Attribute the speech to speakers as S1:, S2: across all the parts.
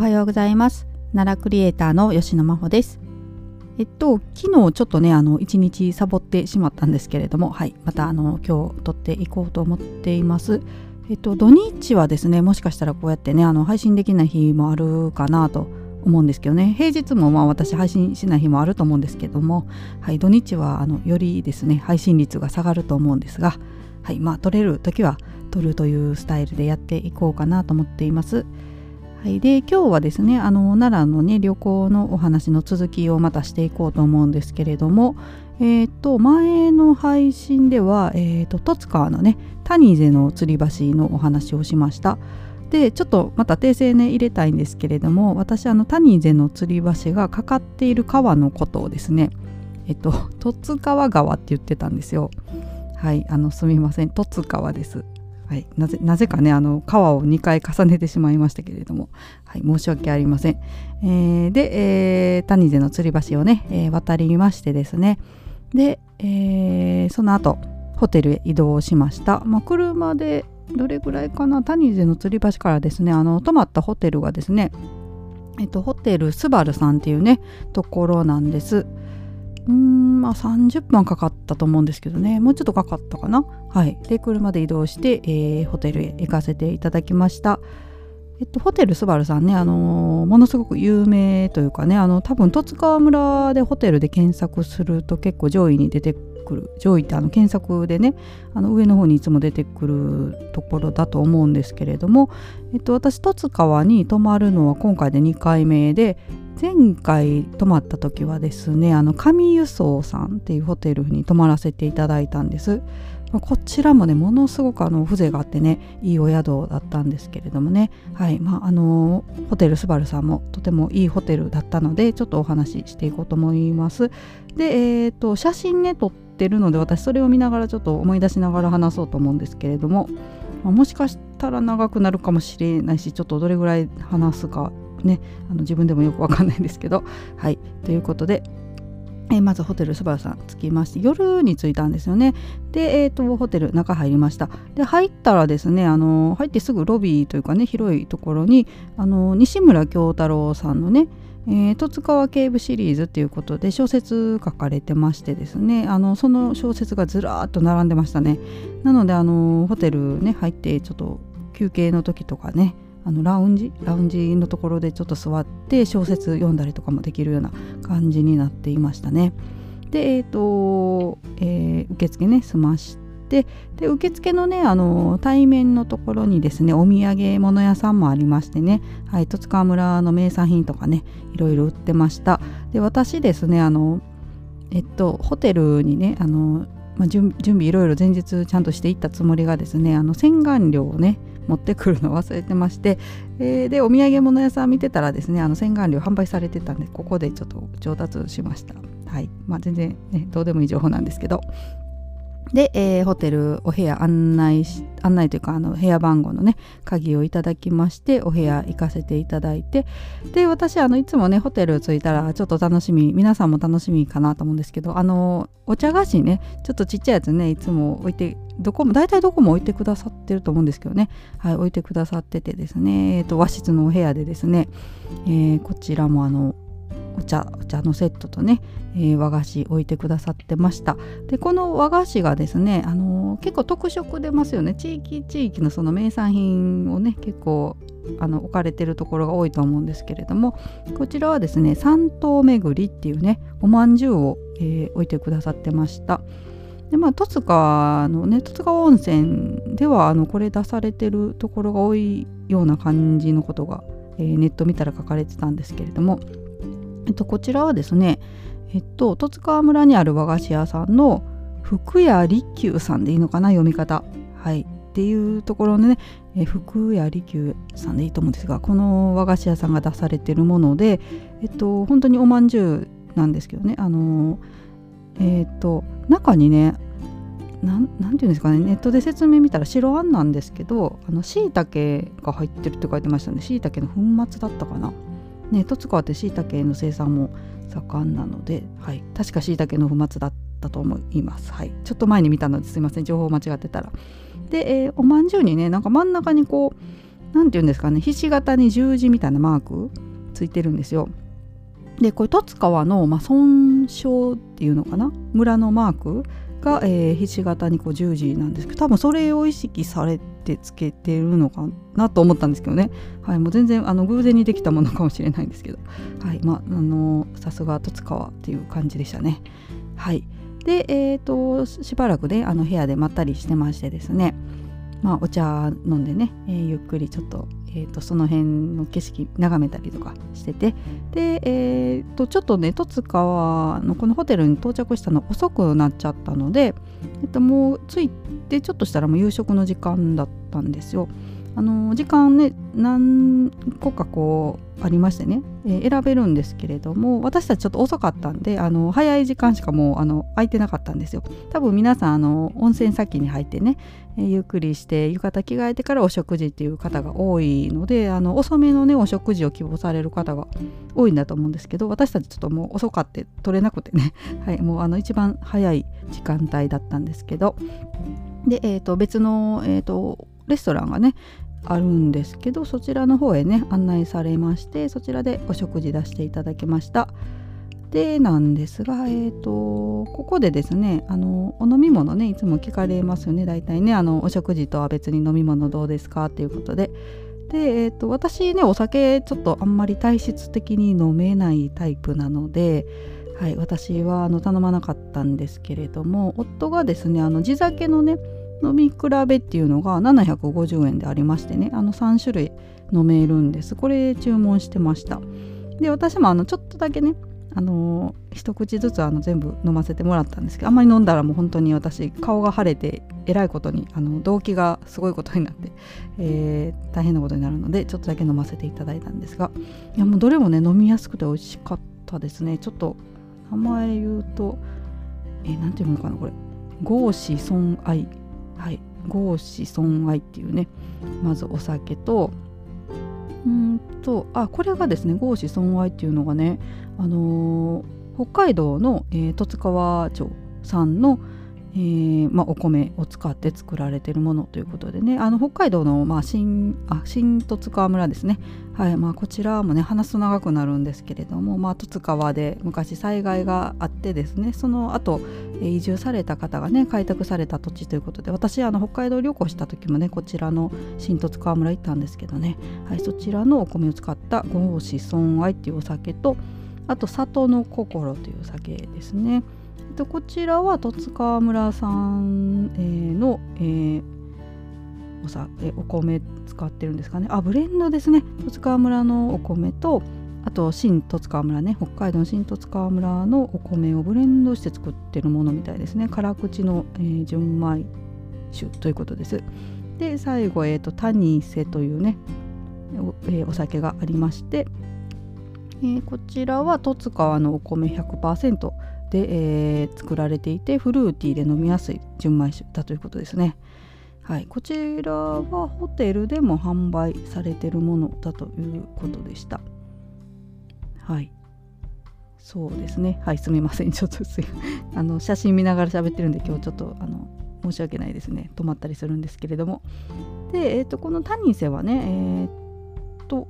S1: おはようございます。奈良クリエイターの吉野真帆です。えっと昨日ちょっとねあの一日サボってしまったんですけれどもはい。またあの今日撮っていこうと思っています。えっと土日はですねもしかしたらこうやってねあの配信できない日もあるかなと思うんですけどね。平日もまあ私配信しない日もあると思うんですけども、はい、土日はあのよりですね配信率が下がると思うんですが、はい。まあ、撮れる時は撮るというスタイルでやっていこうかなと思っています。はい、で今日はですねあの奈良のね旅行のお話の続きをまたしていこうと思うんですけれども、えーと、前の配信では、えーと、と十津川のね谷瀬の吊り橋のお話をしました。でちょっとまた訂正ね入れたいんですけれども私あの谷瀬の吊り橋がかかっている川のことをですねえっと十津川川って言ってたんですよ。はい。あのすみません。十津川です。はい。なぜなぜかねあの川を2回重ねてしまいましたけれども。はい。申し訳ありません、えー、で、えー、谷瀬の吊り橋をね、えー、渡りましてですね。で、えー、その後ホテルへ移動しました、まあ、車でどれぐらいかな？谷瀬の吊り橋からですね。あの泊まったホテルがですねえっとホテルスバルさんっていうねところなんです。うーんまあ30分かかったと思うんですけどね。もうちょっとかかったかな。はい。で車で移動して、えー、ホテルへ行かせていただきました。えっと、ホテルスバルさんね、あのー、ものすごく有名というかねあの多分十津川村でホテルで検索すると結構上位に出てくる。上位ってあの検索でねあの上の方にいつも出てくるところだと思うんですけれども、えっと、私十津川に泊まるのは今回で2回目で前回泊まった時はですねあの上輸送さんっていうホテルに泊まらせていただいたんです。こちらもねものすごくあの風情があってねいいお宿だったんですけれどもね。はい。まああのホテルスバルさんもとてもいいホテルだったのでちょっとお話ししていこうと思います。でえっ、ー、と写真ね撮ってるので私それを見ながらちょっと思い出しながら話そうと思うんですけれども、まあ、もしかしたら長くなるかもしれないしちょっとどれぐらい話すかねあの自分でもよくわかんないんですけど。はい。ということでえまずホテルスバルさん着きまして夜に着いたんですよね。で、えーと、ホテル中入りました。で入ったらですねあの入ってすぐロビーというかね広いところにあの西村京太郎さんのねえー、十津川警部シリーズということで小説書かれてましてですねあのその小説がずらーっと並んでましたね。なのであのホテルね入ってちょっと休憩の時とかねあのラウンジ？ラウンジのところでちょっと座って小説読んだりとかもできるような感じになっていましたね。で、えーとえー、受付ね済ましてで受付のねあの対面のところにですねお土産物屋さんもありましてね、はい、十津川村の名産品とかねいろいろ売ってました。で私ですねあのえっとホテルにねあのまあ、準備いろいろ前日ちゃんとしていったつもりがですねあの洗顔料をね持ってくるの忘れてまして、えー、でお土産物屋さん見てたらですねあの洗顔料販売されてたんでここでちょっと調達しました。はい。まあ全然ねどうでもいい情報なんですけど。で、えー、ホテルお部屋案内し案内というかあの部屋番号のね鍵をいただきましてお部屋行かせていただいてで私あのいつもねホテル着いたらちょっと楽しみ皆さんも楽しみかなと思うんですけどあのお茶菓子ねちょっとちっちゃいやつねいつも置いてどこも大体どこも置いてくださってると思うんですけどね。はい置いてくださっててですね、えーと、和室のお部屋でですね、えー、こちらもあのお茶お茶のセットとね、えー、和菓子置いてくださってました。でこの和菓子がですね、あのー、結構特色出ますよね。地域地域のその名産品をね結構あの置かれてるところが多いと思うんですけれどもこちらはですね三島巡りっていうねおまんじゅうを、えー、置いてくださってました。でまあ十津川のね十津川温泉ではあのこれ出されてるところが多いような感じのことが、えー、ネット見たら書かれてたんですけれどもえっと、こちらはですね、えっと、十津川村にある和菓子屋さんの福屋利休さんでいいのかな読み方。はい。っていうところでね、え福屋利休さんでいいと思うんですがこの和菓子屋さんが出されてるもので、えっと、本当におまんじゅうなんですけどねあのえっと中にねなんていうんですかねネットで説明見たら白あんなんですけどあの椎茸が入ってるって書いてましたね椎茸の粉末だったかなね十津川ってしいたけの生産も盛んなので、はい、確かしいたけの粉末だったと思います、はい、ちょっと前に見たのですいません。情報間違ってたら。で、えー、おまんじゅうにねなんか真ん中にこう何て言うんですかねひし形に十字みたいなマークついてるんですよ。でこれ十津川の、まあ、村章っていうのかな？村のマークが、えー、ひし形にこう十字なんですけど多分それを意識されてつけてるのかなと思ったんですけどね、はい、もう全然あの偶然にできたものかもしれないんですけど、はいまあ、あのさすが戸塚はっていう感じでしたね。はい。で、えーと、しばらくねあの部屋でまったりしてましてですね、まあ、お茶飲んでね、えー、ゆっくりちょっと,、えーと、その辺の景色眺めたりとかしててで、えーと、ちょっとね戸津川のこのホテルに到着したの遅くなっちゃったので、えー、ともう着いてちょっとしたらもう夕食の時間だったんですよ。あの時間ね何個かこうありましてね、えー、選べるんですけれども私たちちょっと遅かったんであの早い時間しかもうあの空いてなかったんですよ。多分皆さんあの温泉先に入ってね、えー、ゆっくりして浴衣着替えてからお食事っていう方が多いのであの遅めのねお食事を希望される方が多いんだと思うんですけど私たちちょっともう遅かって取れなくてね、はい、もうあの一番早い時間帯だったんですけど。で、えー、と別の、えーとレストランがねあるんですけどそちらの方へね案内されましてそちらでお食事出していただきました。でなんですがえっ、ー、とここでですねあのお飲み物ねいつも聞かれますよね。大体ねあのお食事とは別に飲み物どうですか？っていうことで。で、えーと、私ねお酒ちょっとあんまり体質的に飲めないタイプなのではい、私はあの頼まなかったんですけれども夫がですねあの地酒のね飲み比べっていうのが750円でありましてねあの3種類飲めるんです。これ注文してました。で私もあのちょっとだけねあの、一口ずつあの全部飲ませてもらったんですけどあんまり飲んだらもう本当に私顔が腫れてえらいことにあの動機がすごいことになって、えー、大変なことになるのでちょっとだけ飲ませていただいたんですがいやもうどれもね飲みやすくて美味しかったですね。ちょっと名前言うとえー、なんていうのかなこれ。合子損愛。はい。合子損害っていうねまずお酒とうんとあこれがですね合子損害っていうのがねあのー、北海道の、えー、十津川町さんの、えーまあ、お米を使って作られているものということでね。あの北海道の、まあ、新あ新十津川村ですね、はいまあ、こちらもね話すと長くなるんですけれども、まあ、十津川で昔災害があってですねその後移住された方がね開拓された土地ということで私あの北海道旅行した時もねこちらの新十津川村行ったんですけどね、はい、そちらのお米を使った五子孫愛っていうお酒とあと里の心というお酒ですね。でこちらは十津川村さん、えー、の、えー、おさえお米使ってるんですかね。あブレンドですね。十津川村のお米とあと新十津川村ね。北海道の新十津川村のお米をブレンドして作ってるものみたいですね。辛口の、えー、純米酒ということです。で最後、えーと、タニセというねお,、えー、お酒がありまして、えー、こちらは十津川のお米100%で、えー、作られていてフルーティーで飲みやすい純米酒だということですね。はい、こちらはホテルでも販売されてるものだということでした。はい。そうですね。はい、すみません。ちょっとす あの写真見ながら喋ってるんで、今日ちょっとあの申し訳ないですね。止まったりするんですけれども。で、えーと、このタニセはね、えー、っと、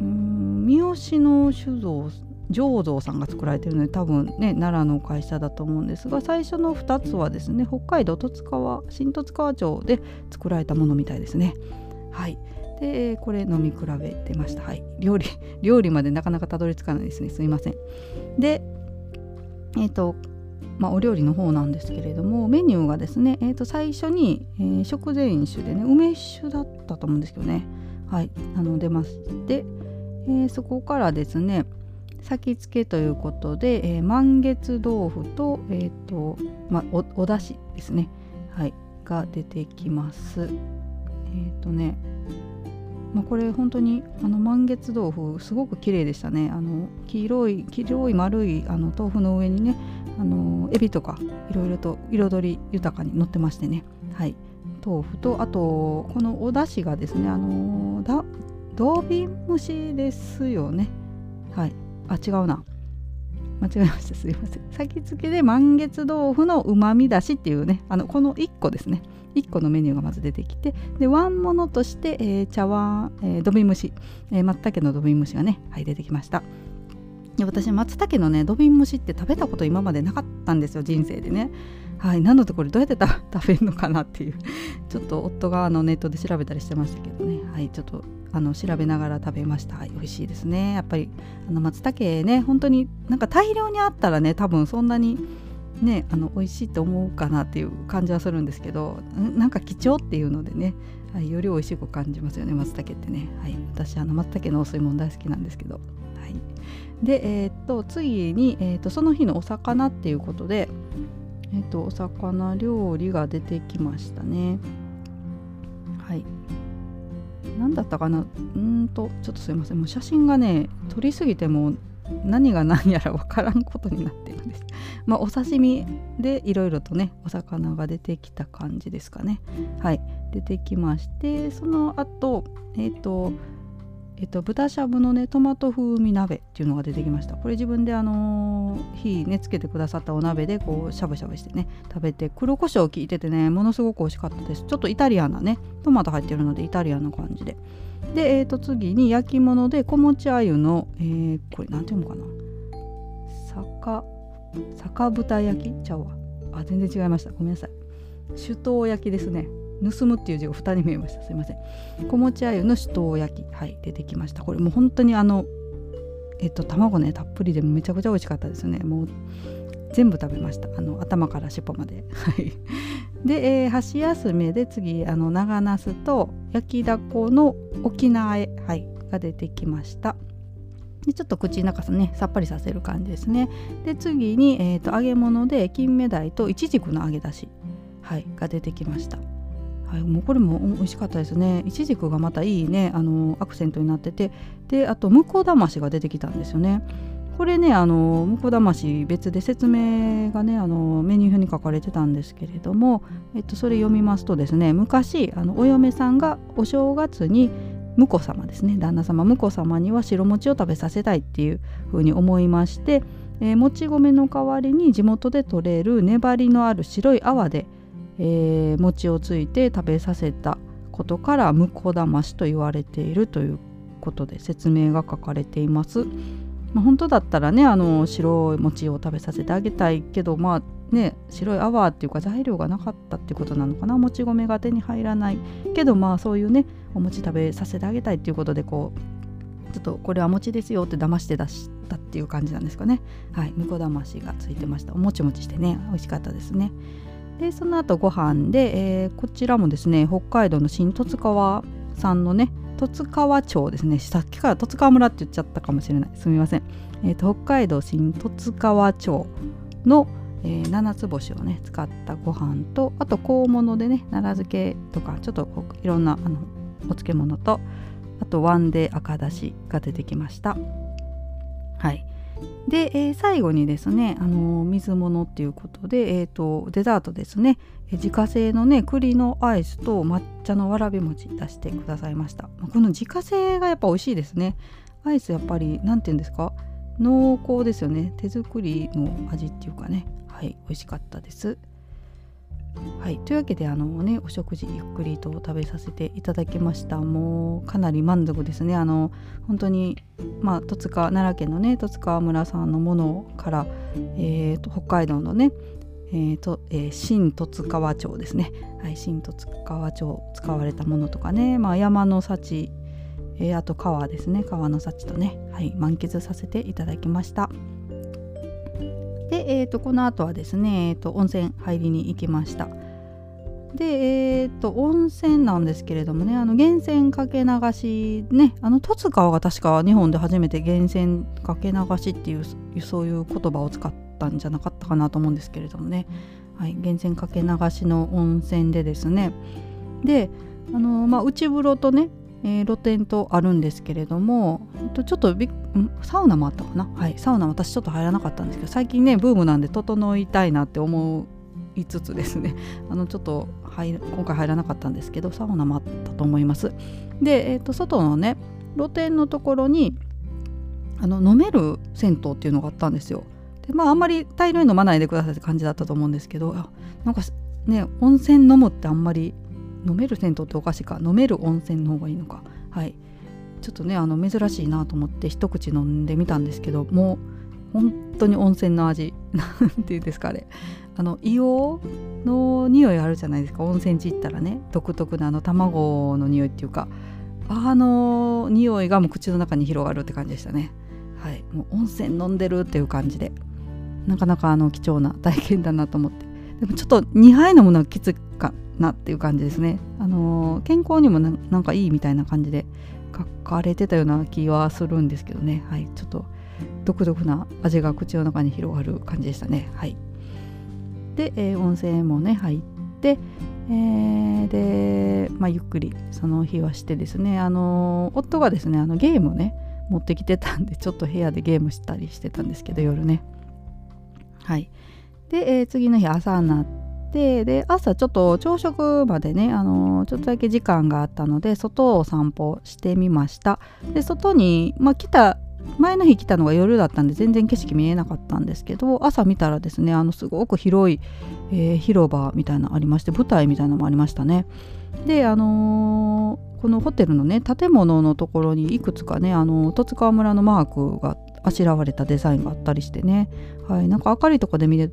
S1: うん三好の酒造醸造さんが作られてるので多分ね奈良の会社だと思うんですが最初の2つはですね北海道十津川新十津川町で作られたものみたいですね。はい。でこれ飲み比べてました。はい。料理 料理までなかなかたどり着かないですね。すいません。でえっ、ー、とまあ、お料理の方なんですけれどもメニューがですね、えー、と最初に、えー、食前酒でね梅酒だったと思うんですけどね。はい。あの出ましてえー、そこからですね先付けということで、えー、満月豆腐と,、えーとまあ、おおだしですね、はい、が出てきます。えっ、ー、とね、まあ、これ本当にあの満月豆腐すごく綺麗でしたね。あの黄色い黄色い丸いあの豆腐の上にねあのエビとかいろいろと彩り豊かに乗ってましてね、はい、豆腐とあとこのお出汁がですねあのだドービン蒸しですよね。はい、あ違うな。間違えました。すいません。先付けで満月豆腐のうまみだしっていうね。あのこの1個ですね。1個のメニューがまず出てきてでワンものとして、えー、茶碗、え、土瓶蒸し、え、松茸の土瓶蒸しがねはい出てきました。で私松茸のね土瓶蒸しって食べたこと今までなかったんですよ人生でね。はいなのでこれどうやって 食べるのかなっていう。ちょっと夫があのネットで調べたりしてましたけどね。はいちょっとあの調べながら食べました。美味しいですね。やっぱりあの松茸ね本当になんか大量にあったらね多分そんなにねあの美味しいと思うかなっていう感じはするんですけどなんか貴重っていうのでね、はい、より美味しく感じますよね松茸ってね、はい、私あの松茸のお吸い物大好きなんですけど、はい、でえー、っと次に、えー、っとその日のお魚っていうことでえ、っとお魚料理が出てきましたね。何だったかな？うんとちょっとすいませんもう写真がね撮りすぎても何が何やら分からんことになってるんです。まあ、お刺身でいろいろとねお魚が出てきた感じですかね。はい出てきましてその後えっ、ー、とえっと、豚しゃぶのねトマト風味鍋っていうのが出てきました。これ自分であのー、火ねつけてくださったお鍋でこうしゃぶしゃぶしてね食べて黒胡椒効いててねものすごく美味しかったです。ちょっとイタリアンなねトマト入ってるのでイタリアンな感じで。で、えー、と次に焼き物で小餅あゆの、えー、これなんていうのかな。酒酒豚焼き？ちゃうわ。あ全然違いました。ごめんなさい。酒盗焼きですね。盗むっていう字が2人見えました。すいません。小餅あゆの酒盗焼き。はい出てきました。これもう本当にあのえっと卵ねたっぷりでめちゃくちゃ美味しかったですね。もう全部食べました。あの頭から尻尾まで。はい。で、えー、箸休めで次あの長ナスと焼きだこの沖縄へ、はい、が出てきました。でちょっと口の中ねさっぱりさせる感じですね。で次に、えーと、揚げ物で金目鯛といちじくの揚げ出し、はい、が出てきました。はい、もうこれも美味しかったですね。いちじくがまたいいねあのアクセントになってて。であと向だましが出てきたんですよね。これねあの向だまし別で説明がねあのメニュー表に書かれてたんですけれども、えっと、それ読みますとですね昔あのお嫁さんがお正月に婿様ですね旦那様婿様には白餅を食べさせたいっていうふうに思いまして、えー、もち米の代わりに地元で取れる粘りのある白い泡で、えー、餅をついて食べさせたことから婿玉しと言われているということで説明が書かれています。まあ、本当だったらねあの白い餅を食べさせてあげたいけどまあね白いアワーっていうか材料がなかったっていうことなのかな。もち米が手に入らないけどまあそういうねお餅食べさせてあげたいっていうことでこうちょっとこれは餅ですよって騙して出したっていう感じなんですかね。はい婿だましがついてました。おもちもちしてね美味しかったですね。でその後ご飯で、えー、こちらもですね北海道の新十津川産のね十津川町ですね。さっきから十津川村って言っちゃったかもしれない。すみません、えーと、北海道新十津川町の、えー、七つ星をね使ったご飯とあと香物でね奈良漬けとかちょっといろんなあのお漬物とあとワンデー赤だしが出てきました。はい。で、えー、最後にですね、あのー、水物っていうことで、えーと、デザートですね、自家製のね栗のアイスと抹茶のわらび餅出してくださいました。この自家製がやっぱ美味しいですね。アイスやっぱり何て言うんですか？濃厚ですよね。手作りの味っていうかね。はい美味しかったです。はい、というわけであの、ね、お食事ゆっくりと食べさせていただきました。もうかなり満足ですね。あの本当に、まあ、戸塚奈良県のね十津川村さんのものから、えーと、北海道のねえーとえー、新十津川町ですね、はい、新十津川町使われたものとかね、まあ、山の幸、えー、あと川ですね。川の幸とね、はい、満喫させていただきました。で、えーと、この後はですね、えーと、温泉入りに行きました。で、えーと、温泉なんですけれどもねあの源泉かけ流しねあの十津川が確か日本で初めて源泉かけ流しっていうそういう言葉を使ったんじゃなかったかなと思うんですけれどもね、はい、源泉かけ流しの温泉でですね。であのまあ、内風呂とねえー、露店とあるんですけれども、えっと、ちょっとビサウナもあったかな？はいサウナ私ちょっと入らなかったんですけど最近ねブームなんで整いたいなって思いつつですね あのちょっと入今回入らなかったんですけどサウナもあったと思います。で、えっと、外のね露店のところにあの飲める銭湯っていうのがあったんですよ。でまああんまり大量に飲まないでくださいって感じだったと思うんですけどなんかね温泉飲むってあんまり飲める銭湯っておかしいか。飲める温泉の方がいいのか。はい。ちょっとねあの珍しいなと思って一口飲んでみたんですけどもう本当に温泉の味。なんていうんですかあれ。あの硫黄の匂いあるじゃないですか。温泉地行ったらね。独特なあの卵の匂いっていうか。あの匂いがもう口の中に広がるって感じでしたね。はい。もう温泉飲んでるっていう感じで。なかなかあの貴重な体験だなと思って。でもちょっと2杯飲むのはきついかなっていう感じですね。あの健康にもなんかいいみたいな感じで書かれてたような気はするんですけどね。はい。ちょっと独特な味が口の中に広がる感じでしたね。はい。で、えー、温泉もね入って、えー、で、まあ、ゆっくりその日はしてですね。あの夫がですねあのゲームをね持ってきてたんでちょっと部屋でゲームしたりしてたんですけど夜ね。はい。で、えー、次の日朝になってで朝ちょっと朝食までね、あのちょっとだけ時間があったので外を散歩してみました。で外に、まあ、来た前の日来たのが夜だったんで全然景色見えなかったんですけど朝見たらですねあのすごく広い、えー、広場みたいなのありまして舞台みたいなのもありましたね。であのー、このホテルのね建物のところにいくつかねあの十津川村のマークがあしらわれたデザインがあったりしてね、はい、なんか明るいとこで見る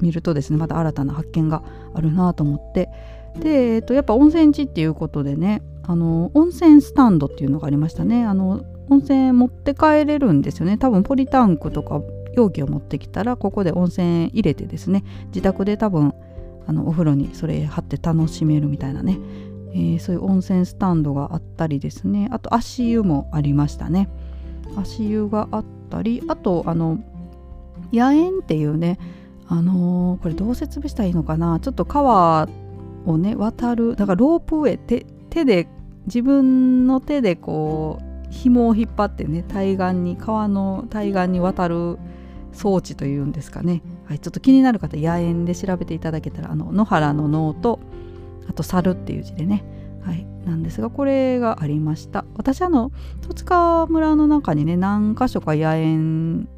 S1: 見るとですねまた新たな発見があるなと思ってで、えー、とやっぱ温泉地っていうことでねあの温泉スタンドっていうのがありましたねあの温泉持って帰れるんですよね多分ポリタンクとか容器を持ってきたらここで温泉入れてですね自宅で多分あのお風呂にそれ貼って楽しめるみたいなね、えー、そういう温泉スタンドがあったりですねあと足湯もありましたね足湯があったりあとあの野縁っていうねあのー、これどう説明したらいいのかなちょっと川をね渡るだからロープウェイ手手で自分の手でこう紐を引っ張ってね対岸に川の対岸に渡る装置というんですかね、はい、ちょっと気になる方野縁で調べていただけたらあの野原の能とあと猿っていう字でね、はい、なんですがこれがありました。私あの戸塚村の中にね何箇所か野縁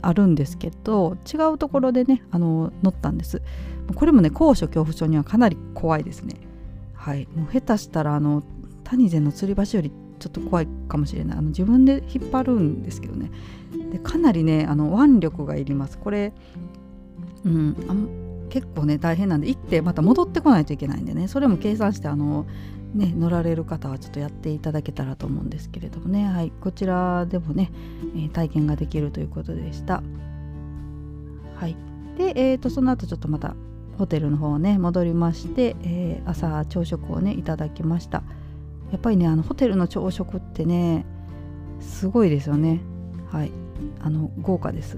S1: あるんですけど違うところでねあの乗ったんです。これもね高所恐怖症にはかなり怖いですね。はいもう下手したらあの谷前の吊り橋よりちょっと怖いかもしれない。あの自分で引っ張るんですけどね。でかなりねあの腕力がいります。これ、うん、あ結構ね大変なんで行ってまた戻ってこないといけないんでね。それも計算してあのね、乗られる方はちょっとやっていただけたらと思うんですけれどもね、はい、こちらでもね、えー、体験ができるということでした。はい、で、えーと、その後ちょっとまたホテルの方ね戻りまして、えー、朝朝食をねいただきました。やっぱりねあのホテルの朝食ってねすごいですよね。はいあの豪華です。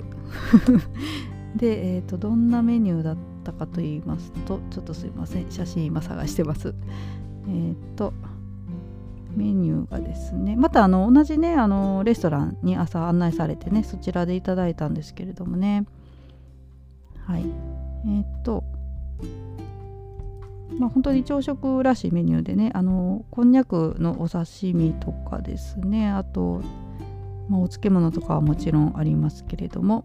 S1: で、えーと、どんなメニューだったかと言いますとちょっとすいません。写真今探してます。えっ、とメニューがですねまたあの同じねあのレストランに朝案内されてねそちらでいただいたんですけれどもね。はい。えっ、とまあ、本当に朝食らしいメニューでねあのこんにゃくのお刺身とかですねあと、まあ、お漬物とかはもちろんありますけれども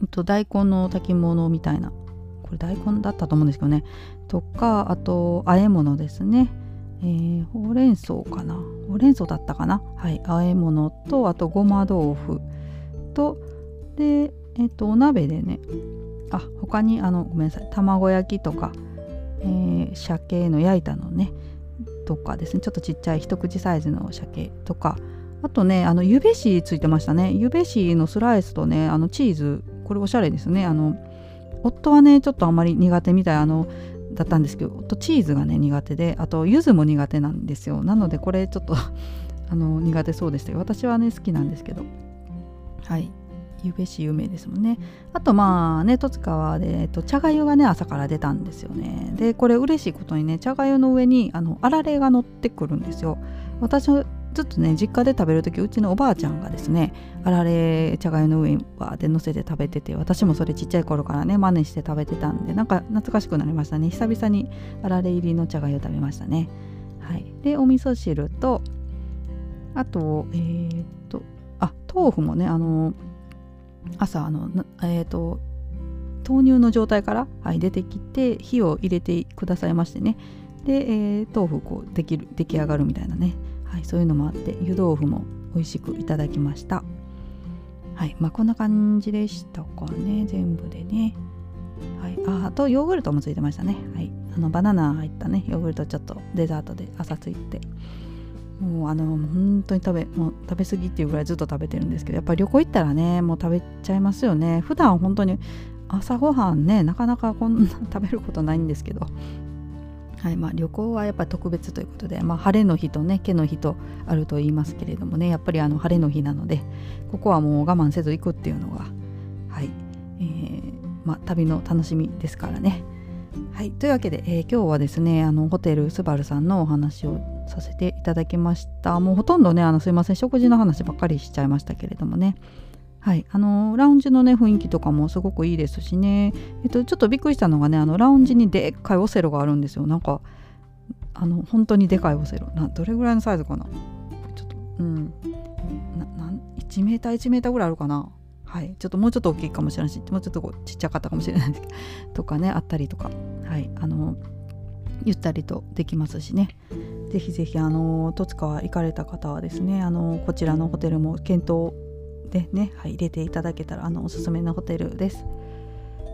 S1: えっと大根の炊き物みたいなこれ大根だったと思うんですけどねとかあと和え物ですね、えー、ほうれん草かな。ほうれん草だったかな。はい和え物とあとごま豆腐とでえっ、ー、とお鍋でね。あ他にあのごめんなさい。卵焼きとかえー、鮭の焼いたのね。とかですね。ちょっとちっちゃい一口サイズの鮭とか。あとねあのゆべしついてましたね。ゆべしのスライスとねあのチーズ。これおしゃれですね。あの夫はねちょっとあんまり苦手みたい。あのだったんですけど夫チーズがね苦手であと柚子も苦手なんですよ。なのでこれちょっと あの苦手そうでした私はね好きなんですけど。はい。ゆべし有名ですもんね。あとまあね十津川で、えっと、茶がゆがね朝から出たんですよね。でこれ嬉しいことにね茶がゆの上にあのあられが乗ってくるんですよ。私はずっとね実家で食べる時うちのおばあちゃんがですねあられ茶がゆの上にわーって乗せて食べてて私もそれちっちゃい頃からね真似して食べてたんでなんか懐かしくなりましたね。久々にあられ入りの茶がゆ食べましたね。はい。でお味噌汁とあとえー、っとあ豆腐もねあの朝あのえっ、と豆乳の状態から、はい、出てきて火を入れてくださいましてね。で、えー、豆腐こうできる出来上がるみたいなね、はい、そういうのもあって湯豆腐も美味しくいただきました。はいまあこんな感じでしたかね全部でね。はい、ああとヨーグルトもついてましたね、はい、あのバナナ入ったねヨーグルトちょっとデザートで朝ついて。もうあの本当に食べもう食べ過ぎっていうぐらいずっと食べてるんですけどやっぱり旅行行ったらねもう食べちゃいますよね。普段本当に朝ごはんねなかなかこんな食べることないんですけど。はいまあ、旅行はやっぱ特別ということで、まあ、晴れの日とね毛の日とあると言いますけれどもねやっぱりあの晴れの日なのでここはもう我慢せず行くっていうのがはい、えーまあ、旅の楽しみですからね。はい、というわけで、えー、今日はですねあのホテルスバルさんのお話をさせていただきましたもうほとんどねあのすいません食事の話ばっかりしちゃいましたけれどもねはい。あのラウンジのね雰囲気とかもすごくいいですしね。えっとちょっとびっくりしたのがねあのラウンジにでっかいオセロがあるんですよ。なんかあの本当にでかいオセロ。などれぐらいのサイズかな？ちょっとうん。なな1メーター1メーターぐらいあるかな？はい、ちょっともうちょっと大きいかもしれないしもうちょっとこうちっちゃかったかもしれないです。けどとかねあったりとか、はい、あのゆったりとできますしね。ぜひぜひあの戸塚行かれた方はですねあのこちらのホテルも検討でね、はい、入れていただけたらあのおすすめのホテルです。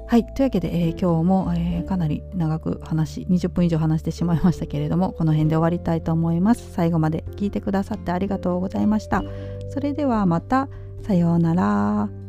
S1: はい。というわけで、えー、今日も、えー、かなり長く話、20分以上話してしまいましたけれども、この辺で終わりたいと思います。最後まで聞いてくださってありがとうございました。それではまた、さようなら。